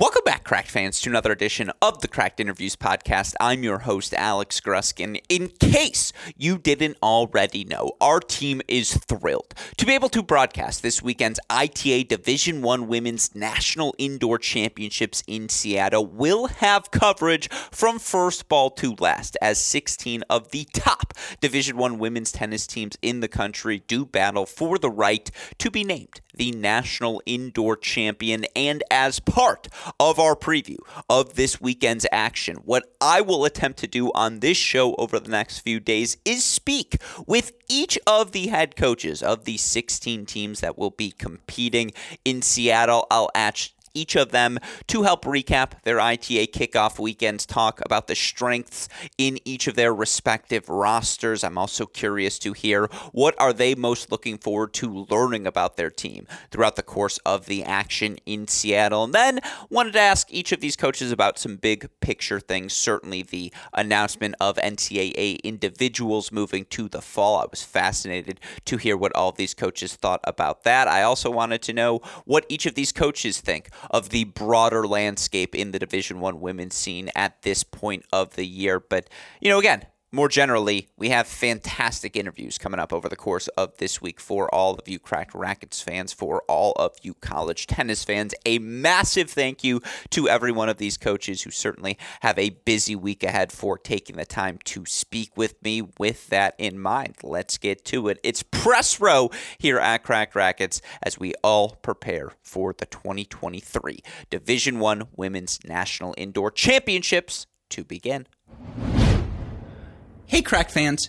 Welcome back, Cracked fans, to another edition of the Cracked Interviews podcast. I'm your host, Alex Gruskin. In case you didn't already know, our team is thrilled to be able to broadcast this weekend's ITA Division One Women's National Indoor Championships in Seattle. We'll have coverage from first ball to last, as 16 of the top Division One women's tennis teams in the country do battle for the right to be named the national indoor champion. And as part of our preview of this weekend's action. What I will attempt to do on this show over the next few days is speak with each of the head coaches of the 16 teams that will be competing in Seattle. I'll ask each of them to help recap their ITA kickoff weekends, talk about the strengths in each of their respective rosters. I'm also curious to hear what are they most looking forward to learning about their team throughout the course of the action in Seattle. And then wanted to ask each of these coaches about some big picture things. Certainly the announcement of NCAA individuals moving to the fall. I was fascinated to hear what all these coaches thought about that. I also wanted to know what each of these coaches think of the broader landscape in the Division One women's scene at this point of the year. But you know, again, more generally, we have fantastic interviews coming up over the course of this week for all of you Cracked Racquets fans, for all of you college tennis fans. A massive thank you to every one of these coaches who certainly have a busy week ahead for taking the time to speak with me with that in mind. Let's get to it. It's press row here at Cracked Racquets as we all prepare for the 2023 Division 1 Women's National Indoor Championships to begin. Hey, Crack fans.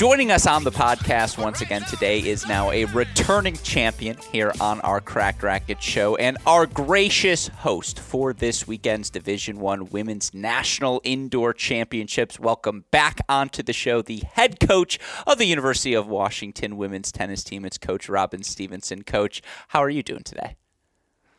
Joining us on the podcast once again today is now a returning champion here on our Crack Racket show and our gracious host for this weekend's Division One Women's National Indoor Championships. Welcome back onto the show, the head coach of the University of Washington women's tennis team. It's Coach Robin Stevenson. Coach, how are you doing today?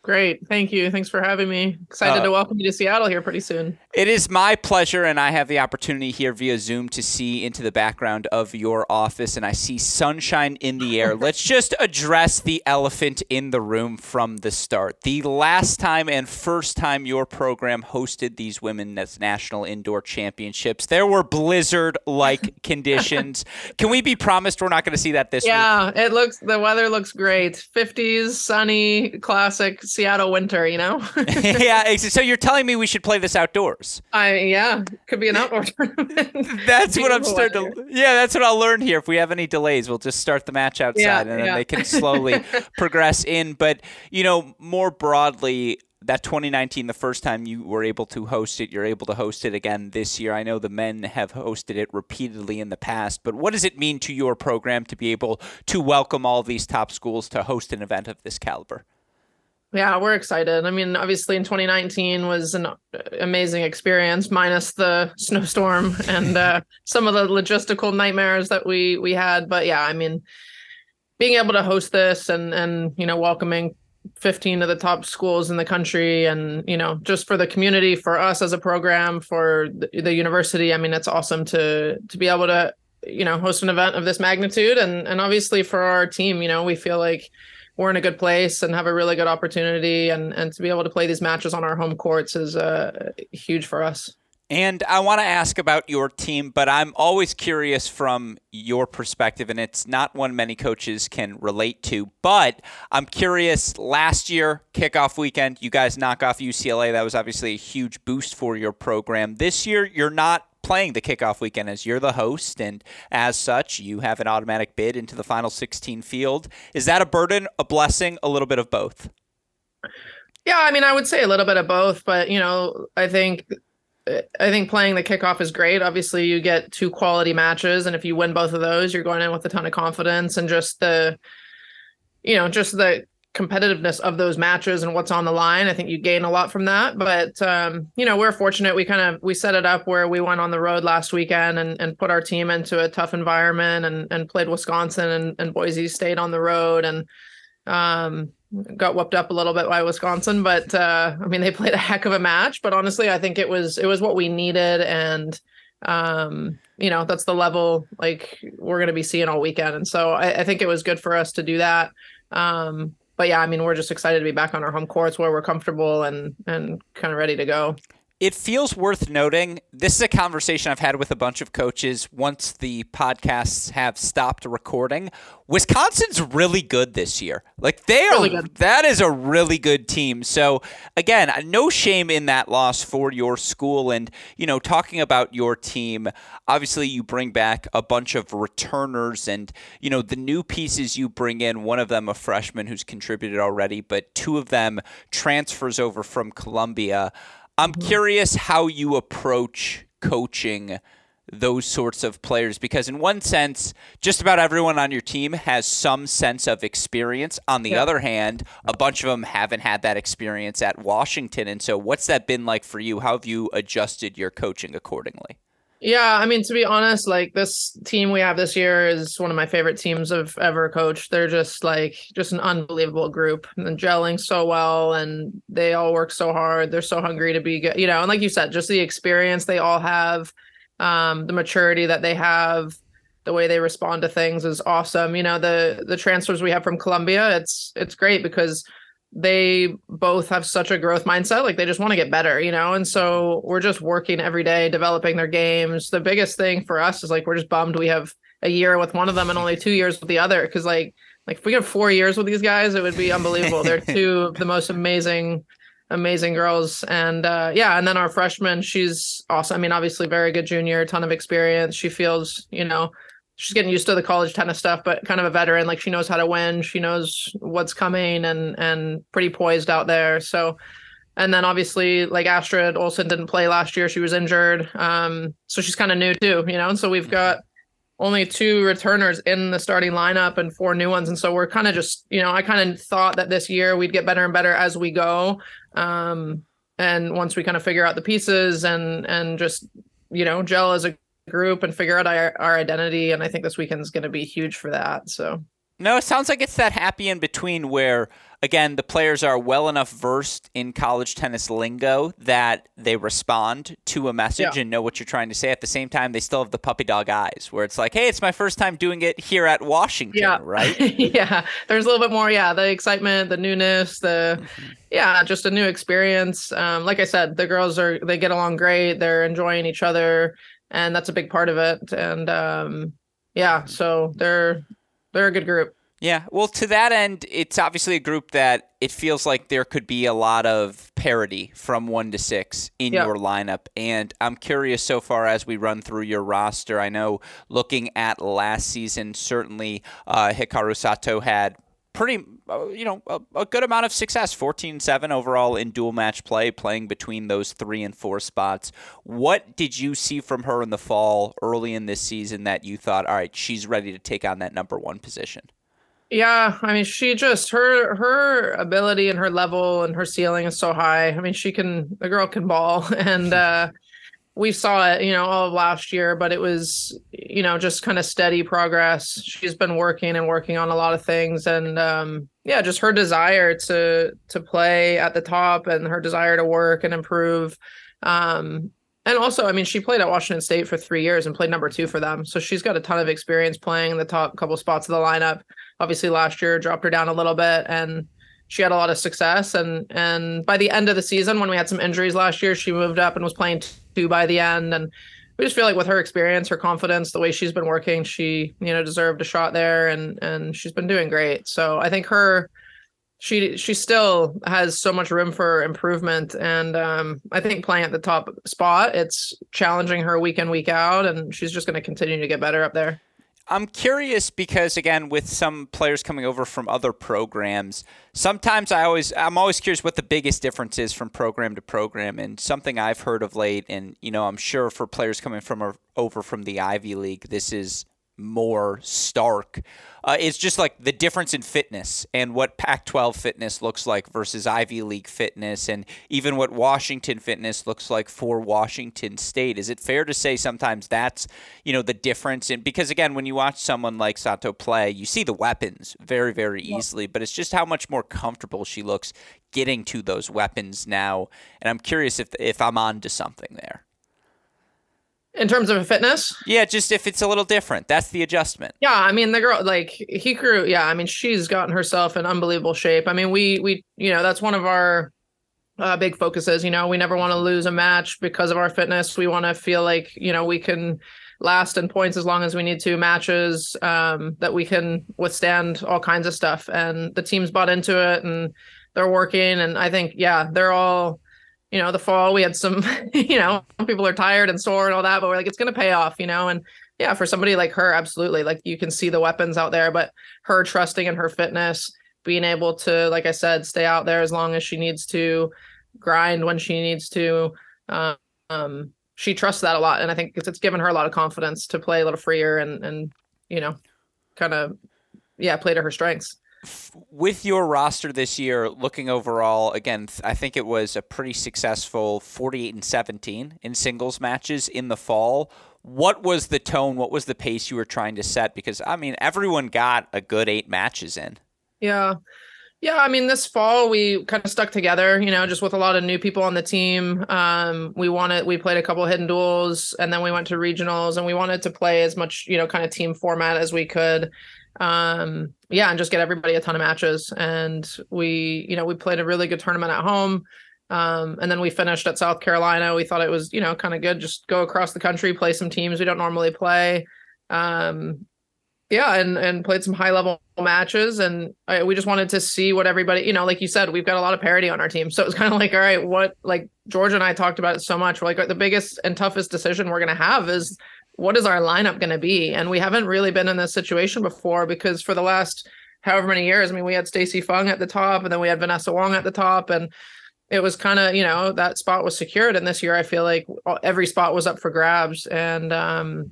Great. Thank you. Thanks for having me. Excited uh, to welcome you to Seattle here pretty soon. It is my pleasure, and I have the opportunity here via Zoom to see into the background of your office, and I see sunshine in the air. Let's just address the elephant in the room from the start. The last time and first time your program hosted these Women's National Indoor Championships, there were blizzard like conditions. Can we be promised we're not going to see that this yeah, week? Yeah, it looks, the weather looks great. 50s, sunny, classic Seattle winter, you know? yeah. So you're telling me we should play this outdoors? I yeah, could be an outdoor tournament. that's what I'm starting to. Yeah, that's what I'll learn here. If we have any delays, we'll just start the match outside, yeah, and then yeah. they can slowly progress in. But you know, more broadly, that 2019 the first time you were able to host it you're able to host it again this year i know the men have hosted it repeatedly in the past but what does it mean to your program to be able to welcome all these top schools to host an event of this caliber yeah, we're excited. I mean, obviously, in 2019 was an amazing experience, minus the snowstorm and uh, some of the logistical nightmares that we we had. But yeah, I mean, being able to host this and and you know welcoming 15 of the top schools in the country, and you know just for the community, for us as a program, for the, the university. I mean, it's awesome to to be able to you know host an event of this magnitude, and and obviously for our team, you know, we feel like we're in a good place and have a really good opportunity and and to be able to play these matches on our home courts is uh, huge for us. And I want to ask about your team, but I'm always curious from your perspective, and it's not one many coaches can relate to. But I'm curious last year, kickoff weekend, you guys knock off UCLA. That was obviously a huge boost for your program. This year, you're not playing the kickoff weekend as you're the host, and as such, you have an automatic bid into the final 16 field. Is that a burden, a blessing, a little bit of both? Yeah, I mean, I would say a little bit of both, but you know, I think I think playing the kickoff is great. Obviously, you get two quality matches, and if you win both of those, you're going in with a ton of confidence and just the, you know, just the competitiveness of those matches and what's on the line. I think you gain a lot from that. But um, you know, we're fortunate. We kind of we set it up where we went on the road last weekend and, and put our team into a tough environment and and played Wisconsin and, and Boise State on the road and um got whooped up a little bit by Wisconsin. But uh, I mean, they played a heck of a match. But honestly, I think it was it was what we needed and um you know that's the level like we're going to be seeing all weekend and so I, I think it was good for us to do that um but yeah, I mean, we're just excited to be back on our home courts where we're comfortable and and kind of ready to go. It feels worth noting. This is a conversation I've had with a bunch of coaches once the podcasts have stopped recording. Wisconsin's really good this year. Like they are really that is a really good team. So again, no shame in that loss for your school and you know, talking about your team, obviously you bring back a bunch of returners and you know, the new pieces you bring in, one of them a freshman who's contributed already, but two of them transfers over from Columbia. I'm curious how you approach coaching those sorts of players because in one sense just about everyone on your team has some sense of experience. On the yeah. other hand a bunch of them haven't had that experience at Washington and so what's that been like for you? How have you adjusted your coaching accordingly yeah, I mean to be honest, like this team we have this year is one of my favorite teams I've ever coached. They're just like just an unbelievable group and gelling so well and they all work so hard. They're so hungry to be good, you know, and like you said, just the experience they all have, um, the maturity that they have, the way they respond to things is awesome. You know, the the transfers we have from Columbia, it's it's great because they both have such a growth mindset like they just want to get better you know? And so we're just working every day developing their games. The biggest thing for us is like we're just bummed we have a year with one of them and only two years with the other because like like if we have four years with these guys it would be unbelievable. They're two of the most amazing amazing girls. And uh yeah and then our freshman she's awesome. I mean obviously very good junior ton of experience. She feels you know she's getting used to the college tennis stuff, but kind of a veteran. Like she knows how to win, she knows what's coming, and and pretty poised out there. So, and then obviously like Astrid Olsen didn't play last year; she was injured. Um, so she's kind of new too, you know. And so we've got only two returners in the starting lineup and four new ones, and so we're kind of just, you know, I kind of thought that this year we'd get better and better as we go. Um, and once we kind of figure out the pieces and and just you know gel as a group and figure out our, our identity. And I think this weekend is going to be huge for that. So. No, it sounds like it's that happy in between where again, the players are well enough versed in college tennis lingo that they respond to a message yeah. and know what you're trying to say. At the same time, they still have the puppy dog eyes where it's like, hey, it's my first time doing it here at Washington, yeah. right? yeah. There's a little bit more, yeah, the excitement, the newness, the, mm-hmm. yeah, just a new experience. Um, like I said, the girls are, they get along great. They're enjoying each other. And that's a big part of it. And, um, yeah, so they're, they're a good group. Yeah, well, to that end, it's obviously a group that it feels like there could be a lot of parity from one to six in yep. your lineup. And I'm curious so far as we run through your roster. I know looking at last season, certainly uh, Hikaru Sato had pretty, you know, a, a, good amount of success 14 7 overall in dual match play, playing between those three and four spots. What did you see from her in the fall early in this season that you thought, all right, she's ready to take on that number one position? Yeah, I mean, she just her her ability and her level and her ceiling is so high. I mean, she can the girl can ball, and uh, we saw it, you know, all of last year. But it was, you know, just kind of steady progress. She's been working and working on a lot of things, and um, yeah, just her desire to to play at the top and her desire to work and improve. Um, and also, I mean, she played at Washington State for three years and played number two for them. So she's got a ton of experience playing in the top couple spots of the lineup. Obviously, last year dropped her down a little bit, and she had a lot of success. And and by the end of the season, when we had some injuries last year, she moved up and was playing two by the end. And we just feel like with her experience, her confidence, the way she's been working, she you know deserved a shot there, and and she's been doing great. So I think her she she still has so much room for improvement and um, i think playing at the top spot it's challenging her week in week out and she's just going to continue to get better up there i'm curious because again with some players coming over from other programs sometimes i always i'm always curious what the biggest difference is from program to program and something i've heard of late and you know i'm sure for players coming from over from the ivy league this is more stark uh, is just like the difference in fitness and what Pac 12 fitness looks like versus Ivy League fitness, and even what Washington fitness looks like for Washington State. Is it fair to say sometimes that's, you know, the difference? And because again, when you watch someone like Sato play, you see the weapons very, very easily, but it's just how much more comfortable she looks getting to those weapons now. And I'm curious if, if I'm on to something there. In terms of fitness? Yeah, just if it's a little different. That's the adjustment. Yeah, I mean the girl like Hikaru, yeah, I mean she's gotten herself in unbelievable shape. I mean we we you know, that's one of our uh, big focuses, you know, we never want to lose a match because of our fitness. We want to feel like, you know, we can last in points as long as we need to matches um, that we can withstand all kinds of stuff and the team's bought into it and they're working and I think yeah, they're all you know, the fall we had some, you know, people are tired and sore and all that, but we're like, it's going to pay off, you know, and yeah, for somebody like her, absolutely. Like you can see the weapons out there, but her trusting in her fitness, being able to, like I said, stay out there as long as she needs to, grind when she needs to. Um, um, she trusts that a lot, and I think it's, it's given her a lot of confidence to play a little freer and and you know, kind of yeah, play to her strengths with your roster this year, looking overall, again, I think it was a pretty successful 48 and 17 in singles matches in the fall. What was the tone? What was the pace you were trying to set? Because, I mean, everyone got a good eight matches in. Yeah. Yeah, I mean, this fall we kind of stuck together, you know, just with a lot of new people on the team. Um, we wanted, we played a couple hidden duals, and then we went to regionals, and we wanted to play as much, you know, kind of team format as we could um yeah and just get everybody a ton of matches. And we you know we played a really good tournament at home. Um and then we finished at south carolina. We thought it was you know kind of good. Just go across the country play some teams we don't normally play. Um yeah and and played some high level matches. And I, we just wanted to see what everybody you know like you said we've got a lot of parity on our team. So it was kind of like all right what like georgia and i talked about it so much. We're like the biggest and toughest decision we're going to have is what is our lineup going to be? And we haven't really been in this situation before because for the last however many years, I mean, we had Stacey Fung at the top and then we had Vanessa Wong at the top and it was kind of, you know, that spot was secured. And this year I feel like every spot was up for grabs. And um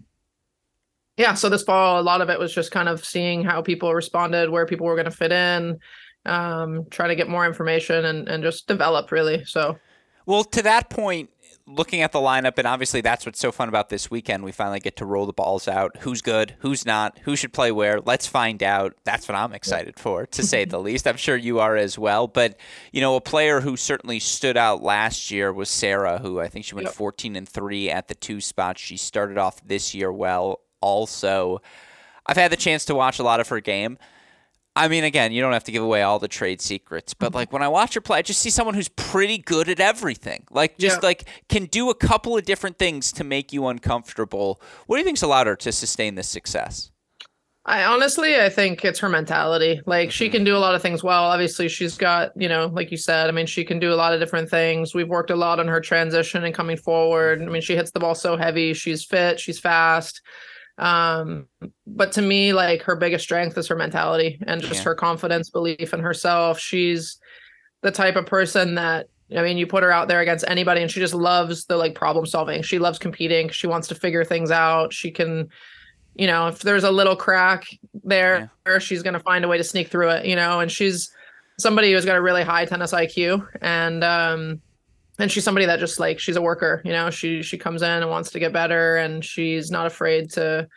yeah, so this fall a lot of it was just kind of seeing how people responded, where people were going to fit in, um, try to get more information and and just develop really. So well, to that point, looking at the lineup, and obviously that's what's so fun about this weekend. We finally get to roll the balls out. Who's good? Who's not? Who should play where? Let's find out. That's what I'm excited for, to say the least. I'm sure you are as well. But you know, a player who certainly stood out last year was Sarah, who I think she went yep. 14 and three at the two spots. She started off this year well. Also, I've had the chance to watch a lot of her game. I mean, again, you don't have to give away all the trade secrets, but like when I watch her play, I just see someone who's pretty good at everything. Like, just yeah. like can do a couple of different things to make you uncomfortable. What do you think's allowed her to sustain this success? I honestly, I think it's her mentality. Like she mm-hmm. can do a lot of things well. Obviously, she's got, you know, like you said, I mean, she can do a lot of different things. We've worked a lot on her transition and coming forward. I mean, she hits the ball so heavy. She's fit. She's fast. Um, but to me, like her biggest strength is her mentality and just yeah. her confidence, belief in herself. She's the type of person that I mean, you put her out there against anybody and she just loves the like problem solving. She loves competing. She wants to figure things out. She can, you know, if there's a little crack there, yeah. she's going to find a way to sneak through it, you know, and she's somebody who's got a really high tennis IQ and um and she's somebody that just like she's a worker you know? She she comes in and wants to get better and she's not afraid to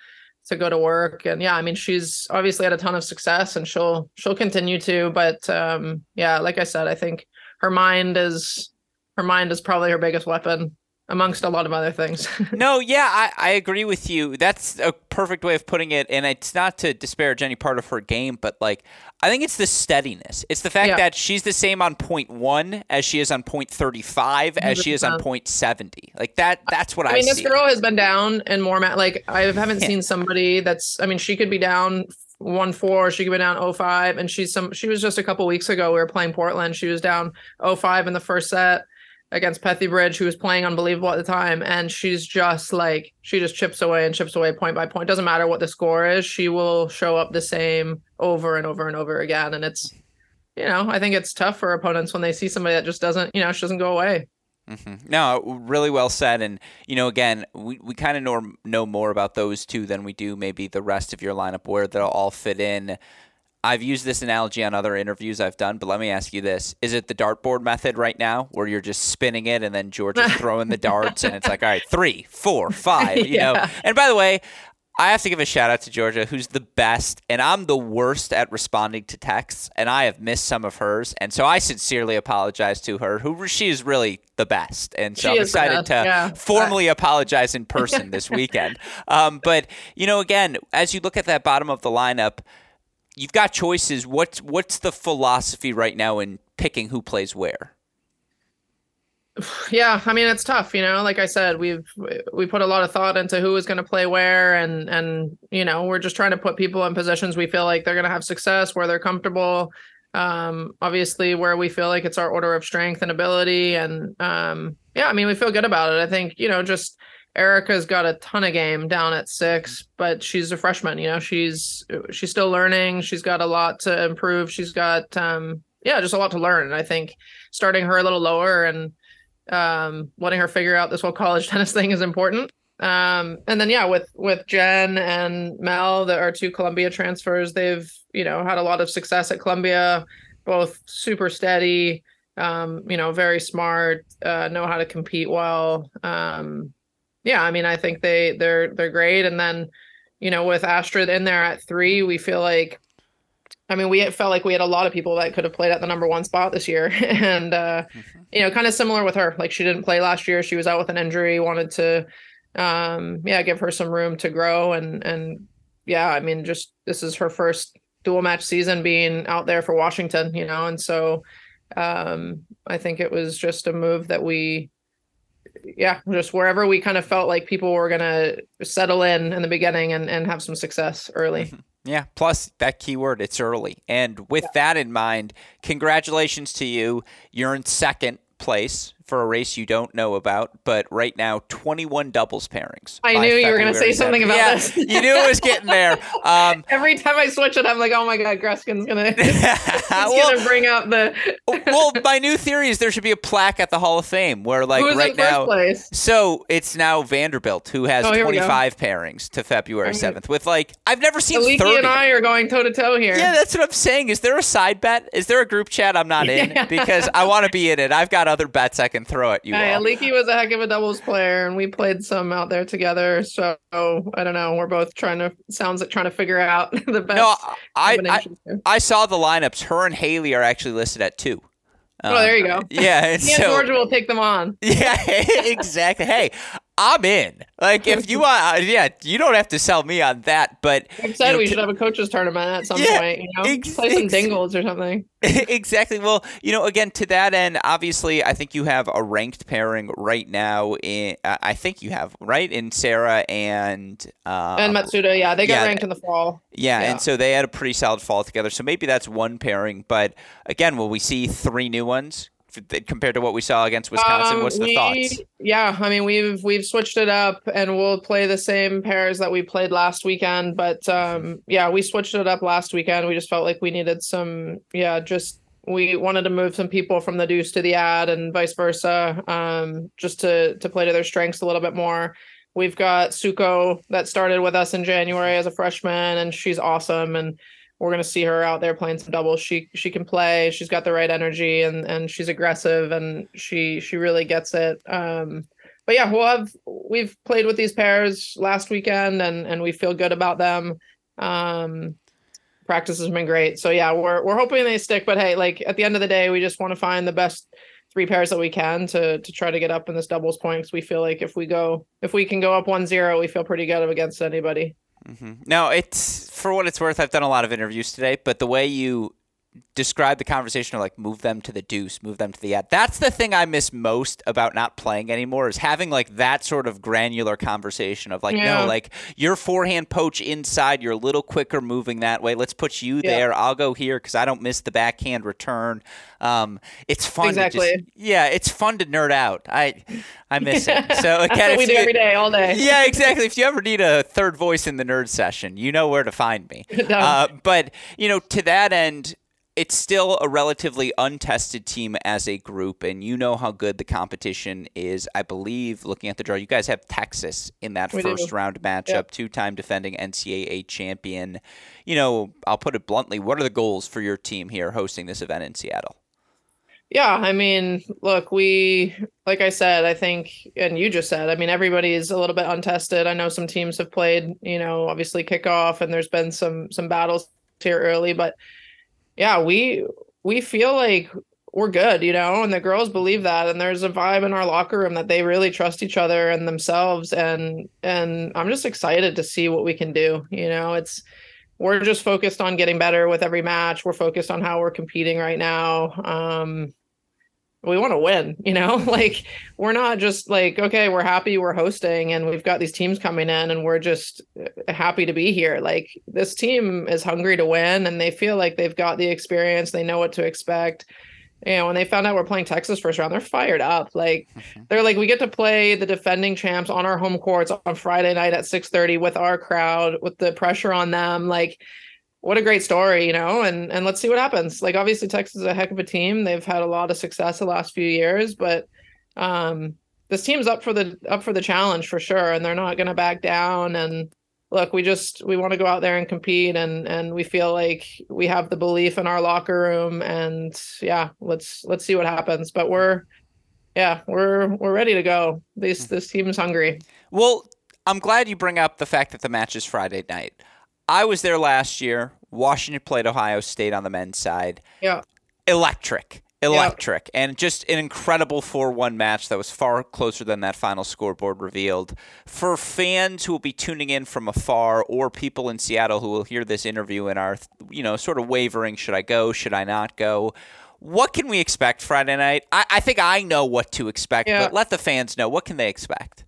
to go to work. And yeah i mean she's obviously had a ton of success and she'll she'll continue to but um yeah like i said i think her mind is her mind is probably her biggest weapon amongst a lot of other things. no, yeah, I, I agree with you. That's a perfect way of putting it. And it's not to disparage any part of her game, but like I think it's the steadiness. It's the fact yeah. that she's the same on point one as she is on point thirty five as she is on point seventy. Like that. That's what I. I mean, this girl has been down and more. Like I haven't yeah. seen somebody that's. I mean, she could be down one four. She could be down 05. and she's some. She was just a couple weeks ago. We were playing Portland. She was down 05 in the first set against Pethy Bridge, who was playing unbelievable at the time. And she's just like, she just chips away and chips away point by point. Doesn't matter what the score is, she will show up the same over and over and over again. And it's, you know, I think it's tough for opponents when they see somebody that just doesn't, you know, she doesn't go away. Mm-hmm. No, really well said. And, you know, again, we, we kind of know, know more about those two than we do maybe the rest of your lineup, where they'll all fit in. I've used this analogy on other interviews I've done, but let me ask you this. Is it the dartboard method right now where you're just spinning it and then George is throwing the darts and it's like, all right, three, four, five, you yeah. know? And by the way, I have to give a shout out to Georgia, who's the best, and I'm the worst at responding to texts, and I have missed some of hers, and so I sincerely apologize to her. Who she is really the best, and so she I'm excited to yeah. formally apologize in person this weekend. Um, but you know, again, as you look at that bottom of the lineup, you've got choices. What's what's the philosophy right now in picking who plays where? Yeah, I mean it's tough, you know. Like I said, we've we put a lot of thought into who is going to play where, and and you know we're just trying to put people in positions we feel like they're going to have success, where they're comfortable. Um, obviously, where we feel like it's our order of strength and ability, and um, yeah, I mean we feel good about it. I think you know just Erica's got a ton of game down at six, but she's a freshman. You know, she's she's still learning. She's got a lot to improve. She's got um, yeah, just a lot to learn. And I think starting her a little lower and um, letting her figure out this whole college tennis thing is important. Um, and then yeah, with with Jen and Mel, that are two Columbia transfers, they've you know had a lot of success at Columbia, both super steady, um, you know, very smart, uh, know how to compete well. Um, yeah, I mean, I think they they're they're great. And then, you know, with Astrid in there at three, we feel like, I mean, we felt like we had a lot of people that could have played at the number one spot this year, and uh, mm-hmm. you know, kind of similar with her. Like she didn't play last year; she was out with an injury. Wanted to, um, yeah, give her some room to grow, and and yeah, I mean, just this is her first dual match season being out there for Washington, you know, and so um, I think it was just a move that we yeah, just wherever we kind of felt like people were going to settle in in the beginning and, and have some success early. Mm-hmm. Yeah. Plus that keyword, it's early. And with yeah. that in mind, congratulations to you. You're in second place for a race you don't know about, but right now, 21 doubles pairings. I knew you were going to say something about yeah, this. you knew it was getting there. Um, Every time I switch it, I'm like, oh my God, Gruskin's going well, to bring up the. well, my new theory is there should be a plaque at the Hall of Fame where, like, right now. Place? So it's now Vanderbilt who has oh, 25 pairings to February 7th with, like, I've never seen Aleke 30. and I are going toe to toe here. Yeah, that's what I'm saying. Is there a side bet? Is there a group chat I'm not in? Yeah. Because I want to be in it. I've got other bets I can throw at you. Yeah, all. Leaky was a heck of a doubles player, and we played some out there together. So I don't know. We're both trying to sounds like trying to figure out the best. No, I I. I saw the lineups. Her and Haley are actually listed at two. Oh, there you go. Um, yeah, and Me and so Georgia will take them on. yeah, exactly. Hey, I'm in. Like if you want, uh, yeah, you don't have to sell me on that. But I've said you know, we should have a coaches tournament at some Yeah, point. You know, ex- play some ex- dingles or something. exactly. Well, you know, again, to that end, obviously, I think you have a ranked pairing right now. In uh, I think you have right in Sarah and uh, and Matsuda, yeah, they got yeah, ranked in the fall. Yeah, Yeah. and so they had a pretty solid fall together. So maybe that's one pairing. But again, will we see three new ones compared to what we saw against Wisconsin? Um, What's the we- thoughts? Yeah, I mean we've we've switched it up and we'll play the same pairs that we played last weekend. But um, yeah, we switched it up last weekend. We just felt like we needed some, yeah, just we wanted to move some people from the deuce to the ad and vice versa, um, just to to play to their strengths a little bit more. We've got Suko that started with us in January as a freshman, and she's awesome. And we're gonna see her out there playing some doubles. She she can play. She's got the right energy and and she's aggressive and she she really gets it. Um, but yeah, we'll have we've played with these pairs last weekend and and we feel good about them. Um, practice has been great. So yeah, we're we're hoping they stick. But hey, like at the end of the day, we just want to find the best three pairs that we can to to try to get up in this doubles point because we feel like if we go if we can go up 1-0 we feel pretty good against anybody hmm Now, it's for what it's worth. I've done a lot of interviews today, but the way you describe the conversation or like move them to the deuce, move them to the ad. That's the thing I miss most about not playing anymore is having like that sort of granular conversation of like Yeah. no, like your forehand poach inside, you're a little quicker moving that way. Let's put you Yeah. there. I'll go here because I don't miss the backhand return. Um, it's fun. To just, Exactly. yeah, it's fun to nerd out. I I miss it. So again, we do you- every day all day yeah, exactly. If you ever need a third voice in the nerd session, you know where to find me. No. Uh, but you know, to that end, it's still a relatively untested team as a group, and you know how good the competition is. I believe, looking at the draw, you guys have Texas in that We do. first round matchup, Yep. two-time defending NCAA champion. You know, I'll put it bluntly: what are the goals for your team here hosting this event in Seattle? Yeah, I mean, look, we like I said, I think and you just said, I mean, everybody's a little bit untested. I know some teams have played, you know, obviously kickoff and there's been some some battles here early, but yeah, we we feel like we're good, you know, and the girls believe that and there's a vibe in our locker room that they really trust each other and themselves and and I'm just excited to see what we can do, you know. It's we're just focused on getting better with every match. We're focused on how we're competing right now. Um we want to win, you know? like we're not just like, okay, we're happy we're hosting and we've got these teams coming in and we're just uh, happy to be here. Like this team is hungry to win and they feel like they've got the experience, they know what to expect. You know, when they found out we're playing Texas first round, they're fired up. Like they're like, we get to play the defending champs on our home courts on Friday night at 6:30 with our crowd, with the pressure on them. Like what a great story, you know, and and let's see what happens. Like obviously Texas is a heck of a team. They've had a lot of success the last few years, but um this team's up for the up for the challenge for sure and they're not going to back down and look, we just we want to go out there and compete and and we feel like we have the belief in our locker room and yeah, let's let's see what happens, but we're yeah, we're we're ready to go. This this team's hungry. Well, I'm glad you bring up the fact that the match is Friday night. I was there last year. Washington played Ohio State on the men's side. Yeah. Electric. Electric. And just an incredible 4 1 match that was far closer than that final scoreboard revealed. For fans who will be tuning in from afar or people in Seattle who will hear this interview and are, you know, sort of wavering should I go, should I not go? What can we expect Friday night? I, I think I know what to expect, Yeah. but let the fans know. What can they expect?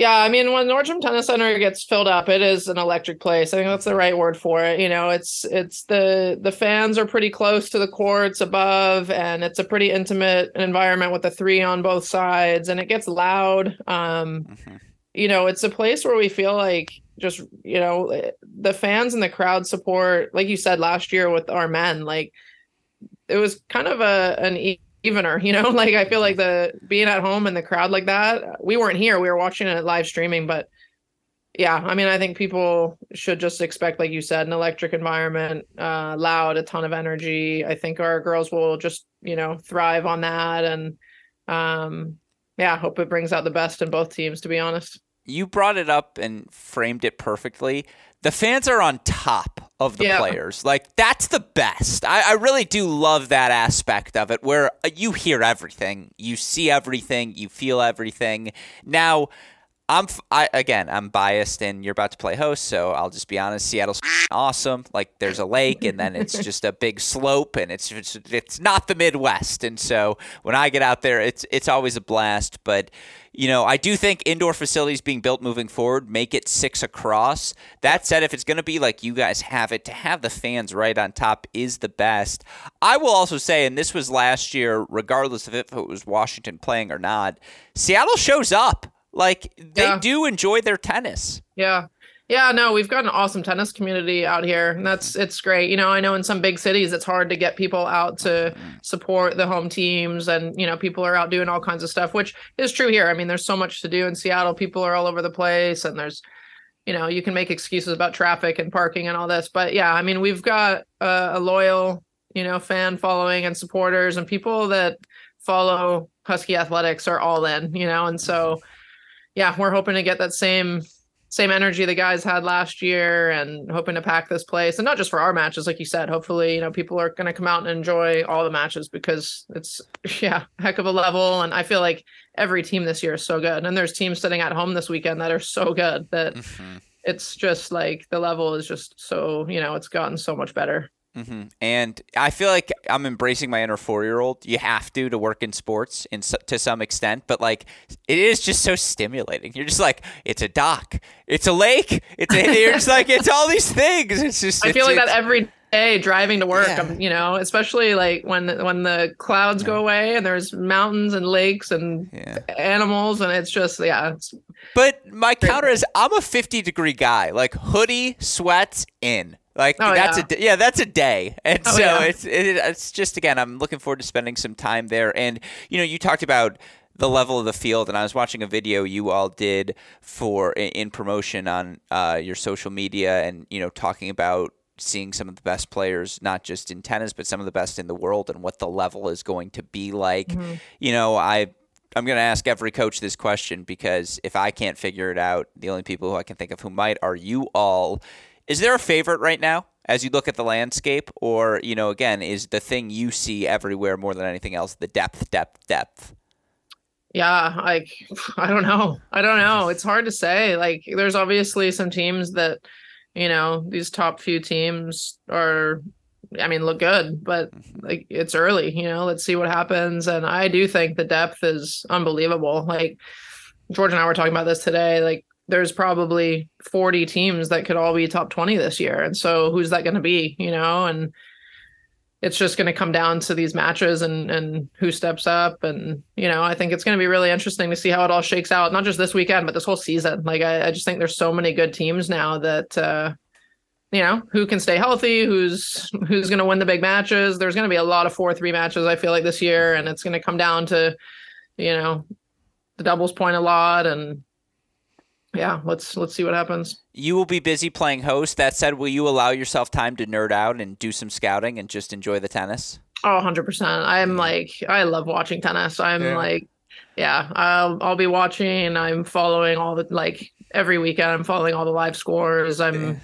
Yeah, I mean, when Nordstrom Tennis Center gets filled up, it is an electric place. I think that's the right word for it. You know, it's it's the the fans are pretty close to the courts above, and it's a pretty intimate environment with the three on both sides, and it gets loud. Um, Mhm. you know, it's a place where we feel like just you know the fans and the crowd support, like you said last year with our men, like it was kind of a an evener, you know. Like I feel like the being at home and the crowd like that. We weren't here; we were watching it live streaming, but yeah, I mean, I think people should just expect, like you said, an electric environment, uh, loud, a ton of energy. I think our girls will just, you know, thrive on that, and um, yeah, I hope it brings out the best in both teams. To be honest, you brought it up and framed it perfectly. The fans are on top of the yeah. players. Like that's the best. I, I, really do love that aspect of it, where uh, you hear everything, you see everything, you feel everything. Now I'm I, again, I'm biased, and you're about to play host, so I'll just be honest. Seattle's awesome. Like there's a lake, and then it's just a big slope, and it's it's, it's not the Midwest. And so when I get out there, it's it's always a blast. But you know, I do think indoor facilities being built moving forward make it six across. That said, if it's going to be like you guys have it, to have the fans right on top is the best. I will also say, and this was last year, regardless of if it was Washington playing or not, Seattle shows up. Like they yeah. do enjoy their tennis. Yeah. Yeah, no, we've got an awesome tennis community out here. And that's it's great. You know, I know in some big cities it's hard to get people out to mm-hmm. support the home teams and you know, people are out doing all kinds of stuff, which is true here. I mean, there's so much to do in Seattle. People are all over the place and there's you know, you can make excuses about traffic and parking and all this, but yeah, I mean, we've got a, a loyal, you know, fan following and supporters and people that follow Husky athletics are all in, you know, and so yeah, we're hoping to get that same same energy the guys had last year and hoping to pack this place. And not just for our matches like you said hopefully you know people are going to come out and enjoy all the matches because it's yeah heck of a level. And i feel like every team this year is so good. And there's teams sitting at home this weekend that are so good that mm-hmm. it's just like the level is just so you know it's gotten so much better Mm-hmm. And I feel like I'm embracing my inner four year old. You have to to work in sports in to some extent, but like it is just so stimulating. You're just like it's a dock, it's a lake, it's a, you're just like it's all these things. It's just I feel like that every day driving to work. Yeah. you know, especially like when when the clouds yeah. go away and there's mountains and lakes and yeah. animals, and it's just yeah. It's but my counter is I'm a 50 degree guy, like hoodie, sweats in. Like oh, that's yeah. a yeah, that's a day, and oh, so yeah. it's it, it's just again, I'm looking forward to spending some time there. And you know, you talked about the level of the field, and I was watching a video you all did for in promotion on uh, your social media, and you know, talking about seeing some of the best players, not just in tennis, but some of the best in the world, and what the level is going to be like. Mm-hmm. You know, I I'm going to ask every coach this question because if I can't figure it out, the only people who I can think of who might are you all. Is there a favorite right now as you look at the landscape, or you know, again, is the thing you see everywhere more than anything else the depth, depth, depth? Yeah, like I don't know. I don't know. It's hard to say. Like there's obviously some teams that, you know, these top few teams are I mean, look good, but mm-hmm. like it's early, you know, let's see what happens. And I do think the depth is unbelievable. Like George and I were talking about this today. Like there's probably 40 teams that could all be top 20 this year. And so who's that going to be, you know? And it's just going to come down to these matches and and who steps up and you know i think it's going to be really interesting to see how it all shakes out not just this weekend but this whole season like i, I just think there's so many good teams now that uh you know who can stay healthy who's who's going to win the big matches there's going to be a lot of 4-3 matches i feel like this year and it's going to come down to you know the doubles point a lot and yeah, let's let's see what happens. You will be busy playing host. That said, will you allow yourself time to nerd out and do some scouting and just enjoy the tennis? Oh, 100%. I'm like I love watching tennis. I'm yeah. like yeah, I'll I'll be watching. I'm following all the like every weekend. I'm following all the live scores. I'm yeah.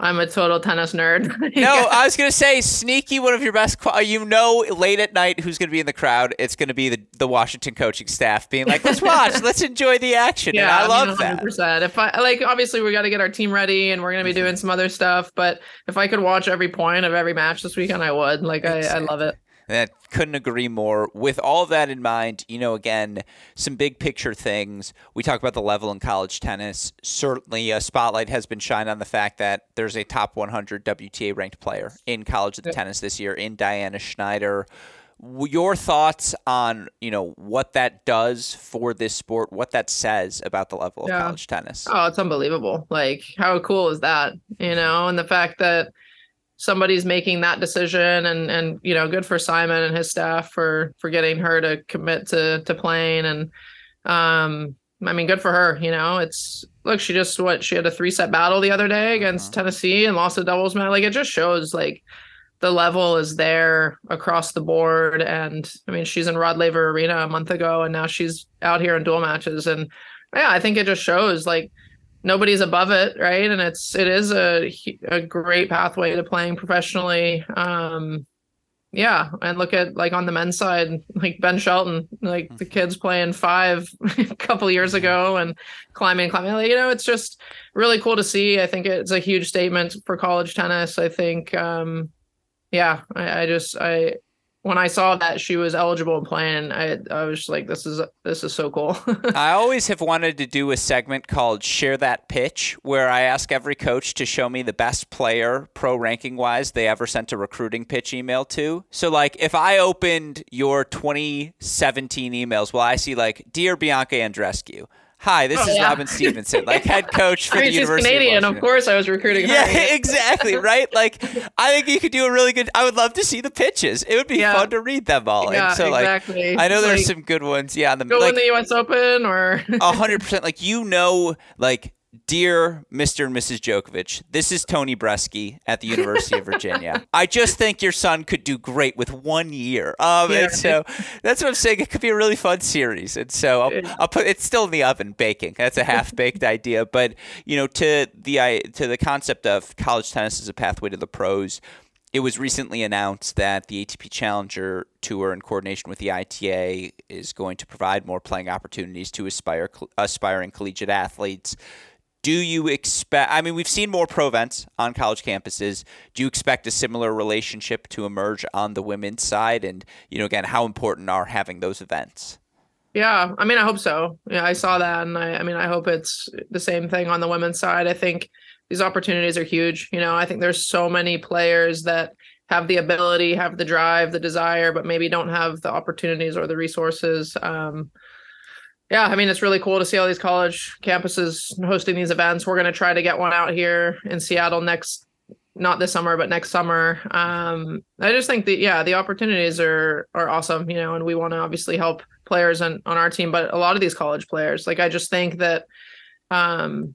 I'm a total tennis nerd. no, I was gonna say sneaky. One of your best. You know, late at night, who's gonna be in the crowd? It's gonna be the, the Washington coaching staff being like, "Let's watch. let's enjoy the action." Yeah, and I, I love mean, 100%. that. If I like, obviously, we got to get our team ready, and we're gonna be mm-hmm. doing some other stuff. But if I could watch every point of every match this weekend, I would. Like, I, I love it. That couldn't agree more. With all that in mind, you know, again, some big picture things. We talk about the level in college tennis. Certainly, a spotlight has been shined on the fact that there's a top 100 WTA ranked player in college yeah. tennis this year in Diana Shnaider. Your thoughts on you know what that does for this sport, what that says about the level of college tennis? Oh, it's unbelievable! Like how cool is that? You know, and the fact that somebody's making that decision and and you know good for Simon and his staff for for getting her to commit to to playing and um I mean good for her you know it's look she just what she had a three set battle the other day against uh-huh. Tennessee and lost a doubles match like it just shows like the level is there across the board. And I mean, she's in Rod Laver Arena a month ago, and now she's out here in dual matches. And yeah, I think it just shows like nobody's above it, right? And it's it is a a great pathway to playing professionally. Um, yeah, and look at like on the men's side, like Ben Shelton, like the mm-hmm. kids playing five a couple years ago and climbing, climbing. Like, you know, it's just really cool to see. I think it's a huge statement for college tennis. I think, um, yeah, I, I just I when I saw that she was eligible and playing, I I was like, this is this is so cool. I always have wanted to do a segment called "Share That Pitch," where I ask every coach to show me the best player, pro ranking wise, they ever sent a recruiting pitch email to. So, like, if I opened your 2017 emails, well, I see like, "Dear Bianca Andreescu." Hi, this is yeah. Robin Stephenson, like head coach for I mean, the University. She's Canadian, of, of, course. I was recruiting her. Yeah, exactly. Right. Like, I think you could do a really good. I would love to see the pitches. It would be yeah. fun to read them all. Yeah, and so, exactly. like, I know there's like, some good ones. Yeah, on the go like, in the U.S. Open or hundred percent. Like, you know, like Dear Mr. and Mrs. Djokovic, this is Tony Bresky at the University of Virginia. I just think your son could do great with one year. Um, yeah. And so that's what I'm saying. It could be a really fun series. And so I'll, I'll put it's still in the oven baking. That's a half baked idea. But you know, to the to the concept of college tennis as a pathway to the pros, it was recently announced that the ATP Challenger Tour, in coordination with the ITA, is going to provide more playing opportunities to aspire, aspiring collegiate athletes do you expect i mean we've seen more pro events on college campuses. Do you expect a similar relationship to emerge on the women's side? And you know again how important are having those events? Yeah i mean i hope so. Yeah i saw that and i, I mean i hope it's the same thing on the women's side. I think these opportunities are huge you know? I think there's so many players that have the ability have the drive the desire but maybe don't have the opportunities or the resources um, yeah, I mean, it's really cool to see all these college campuses hosting these events. We're going to try to get one out here in Seattle next, not this summer, but next summer. Um, I just think that, yeah, the opportunities are, are awesome, you know, and we want to obviously help players on, on our team, but a lot of these college players, like, I just think that, um,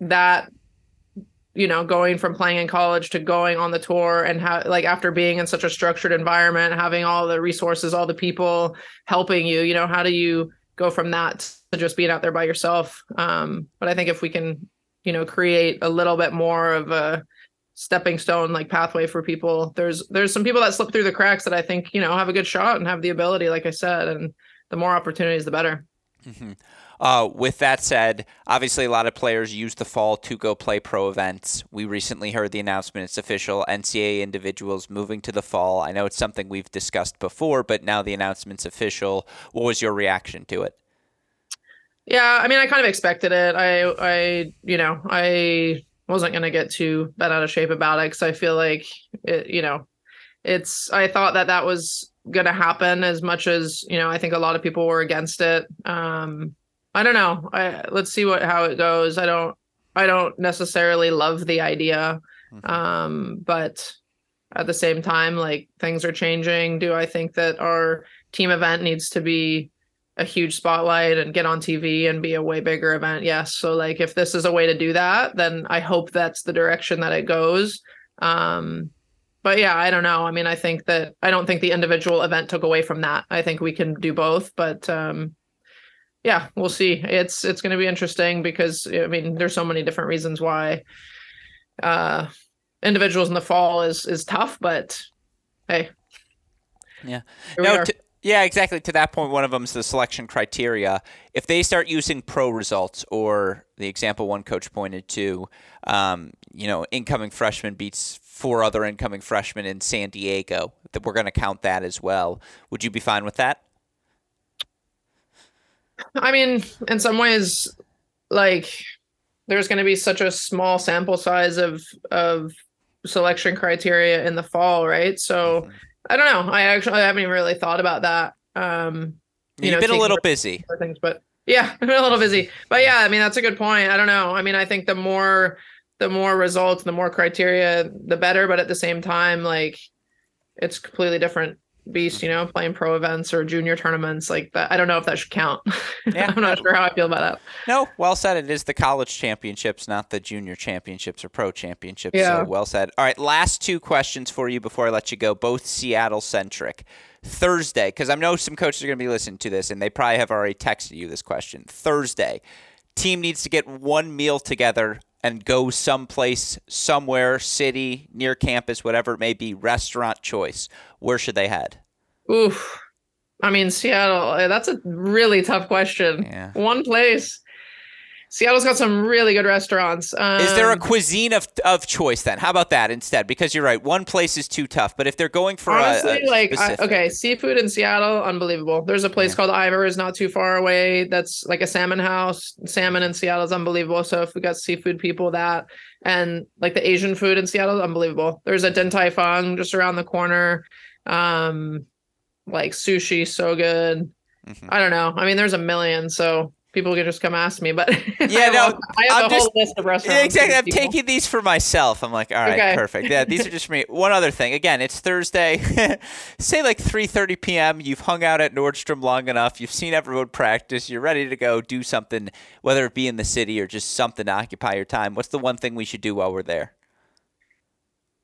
that, you know, going from playing in college to going on the tour and how, like, after being in such a structured environment, having all the resources, all the people helping you, you know, how do you, go from that to just being out there by yourself. Um, but I think if we can, you know, create a little bit more of a stepping stone like pathway for people, there's there's some people that slip through the cracks that I think you know have a good shot and have the ability, like I said, and the more opportunities, the better. Mm-hmm. Uh, with that said, obviously a lot of players use the fall to go play pro events. We recently heard the announcement; it's official. NCAA individuals moving to the fall. I know it's something we've discussed before, but now the announcement's official. What was your reaction to it? Yeah, I mean, I kind of expected it. I, I, you know, I wasn't gonna get too bent out of shape about it because I feel like it, you know, it's. I thought that that was gonna happen as much as you know. I think a lot of people were against it. Um, I don't know. I let's see what how it goes. I don't I don't necessarily love the idea. Mm-hmm. Um, but at the same time, like things are changing. Do I think that our team event needs to be a huge spotlight and get on TV and be a way bigger event? Yes. So like if this is a way to do that, then I hope that's the direction that it goes. Um, but yeah, I don't know. I mean, I think that I don't think the individual event took away from that. I think we can do both, but um, yeah, we'll see. It's it's going to be interesting because I mean, there's so many different reasons why uh, individuals in the fall is is tough, but hey, yeah, no, to, yeah, exactly. To that point, one of them is the selection criteria. If they start using pro results, or the example one coach pointed to, um, you know, incoming freshman beats four other incoming freshmen in San Diego, that we're going to count that as well. Would you be fine with that? I mean, in some ways, like there's going to be such a small sample size of of selection criteria in the fall, right? So. I don't know. I actually I haven't even really thought about that. Um, you You've know, been a little busy. Things, but yeah, I'm a little busy. But yeah, I mean that's a good point. I don't know. I mean, I think the more the more results, the more criteria, the better. But at the same time, like it's completely different beast, you know, playing pro events or junior tournaments like that. I don't know if that should count. Yeah. I'm not sure how I feel about that. No, well said. It is the college championships, not the junior championships or pro championships. Yeah. So well said. All right, last two questions for you before I let you go, both Seattle centric. Thursday, because I know some coaches are going to be listening to this and they probably have already texted you this question. Thursday, team needs to get one meal together and go someplace, somewhere, city, near campus, whatever it may be, restaurant choice. Where should they head? Oof. I mean, Seattle, uh, that's a really tough question. Yeah. One place. Seattle's got some really good restaurants. Um, Is there a cuisine of, of choice then? How about that instead? Because you're right, one place is too tough. But if they're going for honestly a, a like I, okay, seafood in Seattle, unbelievable. There's a place Yeah. called Ivar, is not too far away. That's like a salmon house. Salmon in Seattle is unbelievable. So if we got seafood people, that and like the Asian food in Seattle, unbelievable. There's a Din Tai Fung just around the corner. Um, like sushi, so good. Mhm. I don't know. I mean, there's a million, so people can just come ask me. But Yeah, I have, no, a, I have I'm a whole list of restaurants. exactly. I'm people. taking these for myself. I'm like, all right, Okay. perfect. Yeah, these are just for me. One other thing. Again, it's Thursday. Say like 3:30 p.m. You've hung out at Nordstrom long enough. You've seen everyone practice. You're ready to go do something, whether it be in the city or just something to occupy your time. What's the one thing we should do while we're there?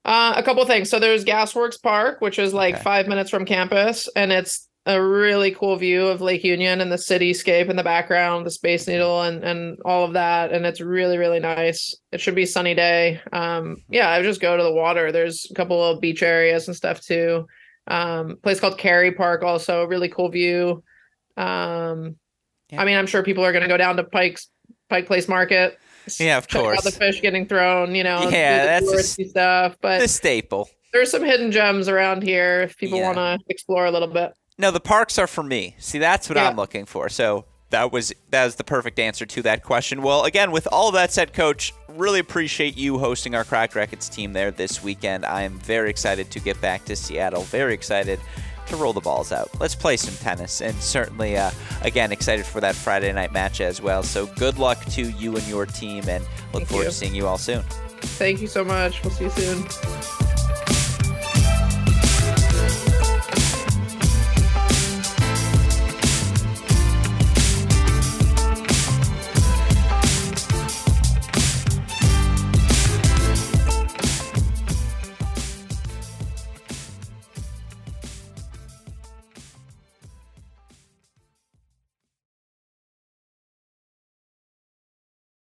Uh, a couple things. So there's Gasworks Park, which is like Okay. five minutes from campus, and it's a really cool view of Lake Union and the cityscape in the background, the Space Needle, and and all of that. And it's really really nice. It should be sunny day. Um, yeah, I would just go to the water. There's a couple of beach areas and stuff too. Um, place called Kerry Park, also really cool view. Um, Yeah. I mean, I'm sure people are going to go down to Pike's Pike Place Market. Yeah, of course. the fish getting thrown. You know, Yeah, that's touristy stuff. But The staple. there's some hidden gems around here if people Yeah. want to explore a little bit. No, the parks are for me. See, that's what Yeah. I'm looking for. So that was that was the perfect answer to that question. Well, again, with all that said, Coach, really appreciate you hosting our Cracked Racquets team there this weekend. I am very excited to get back to Seattle. Very excited to roll the balls out. Let's play some tennis, and certainly, uh, again, excited for that Friday night match as well. So good luck to you and your team, and look Thank forward you. to seeing you all soon. Thank you so much. We'll see you soon.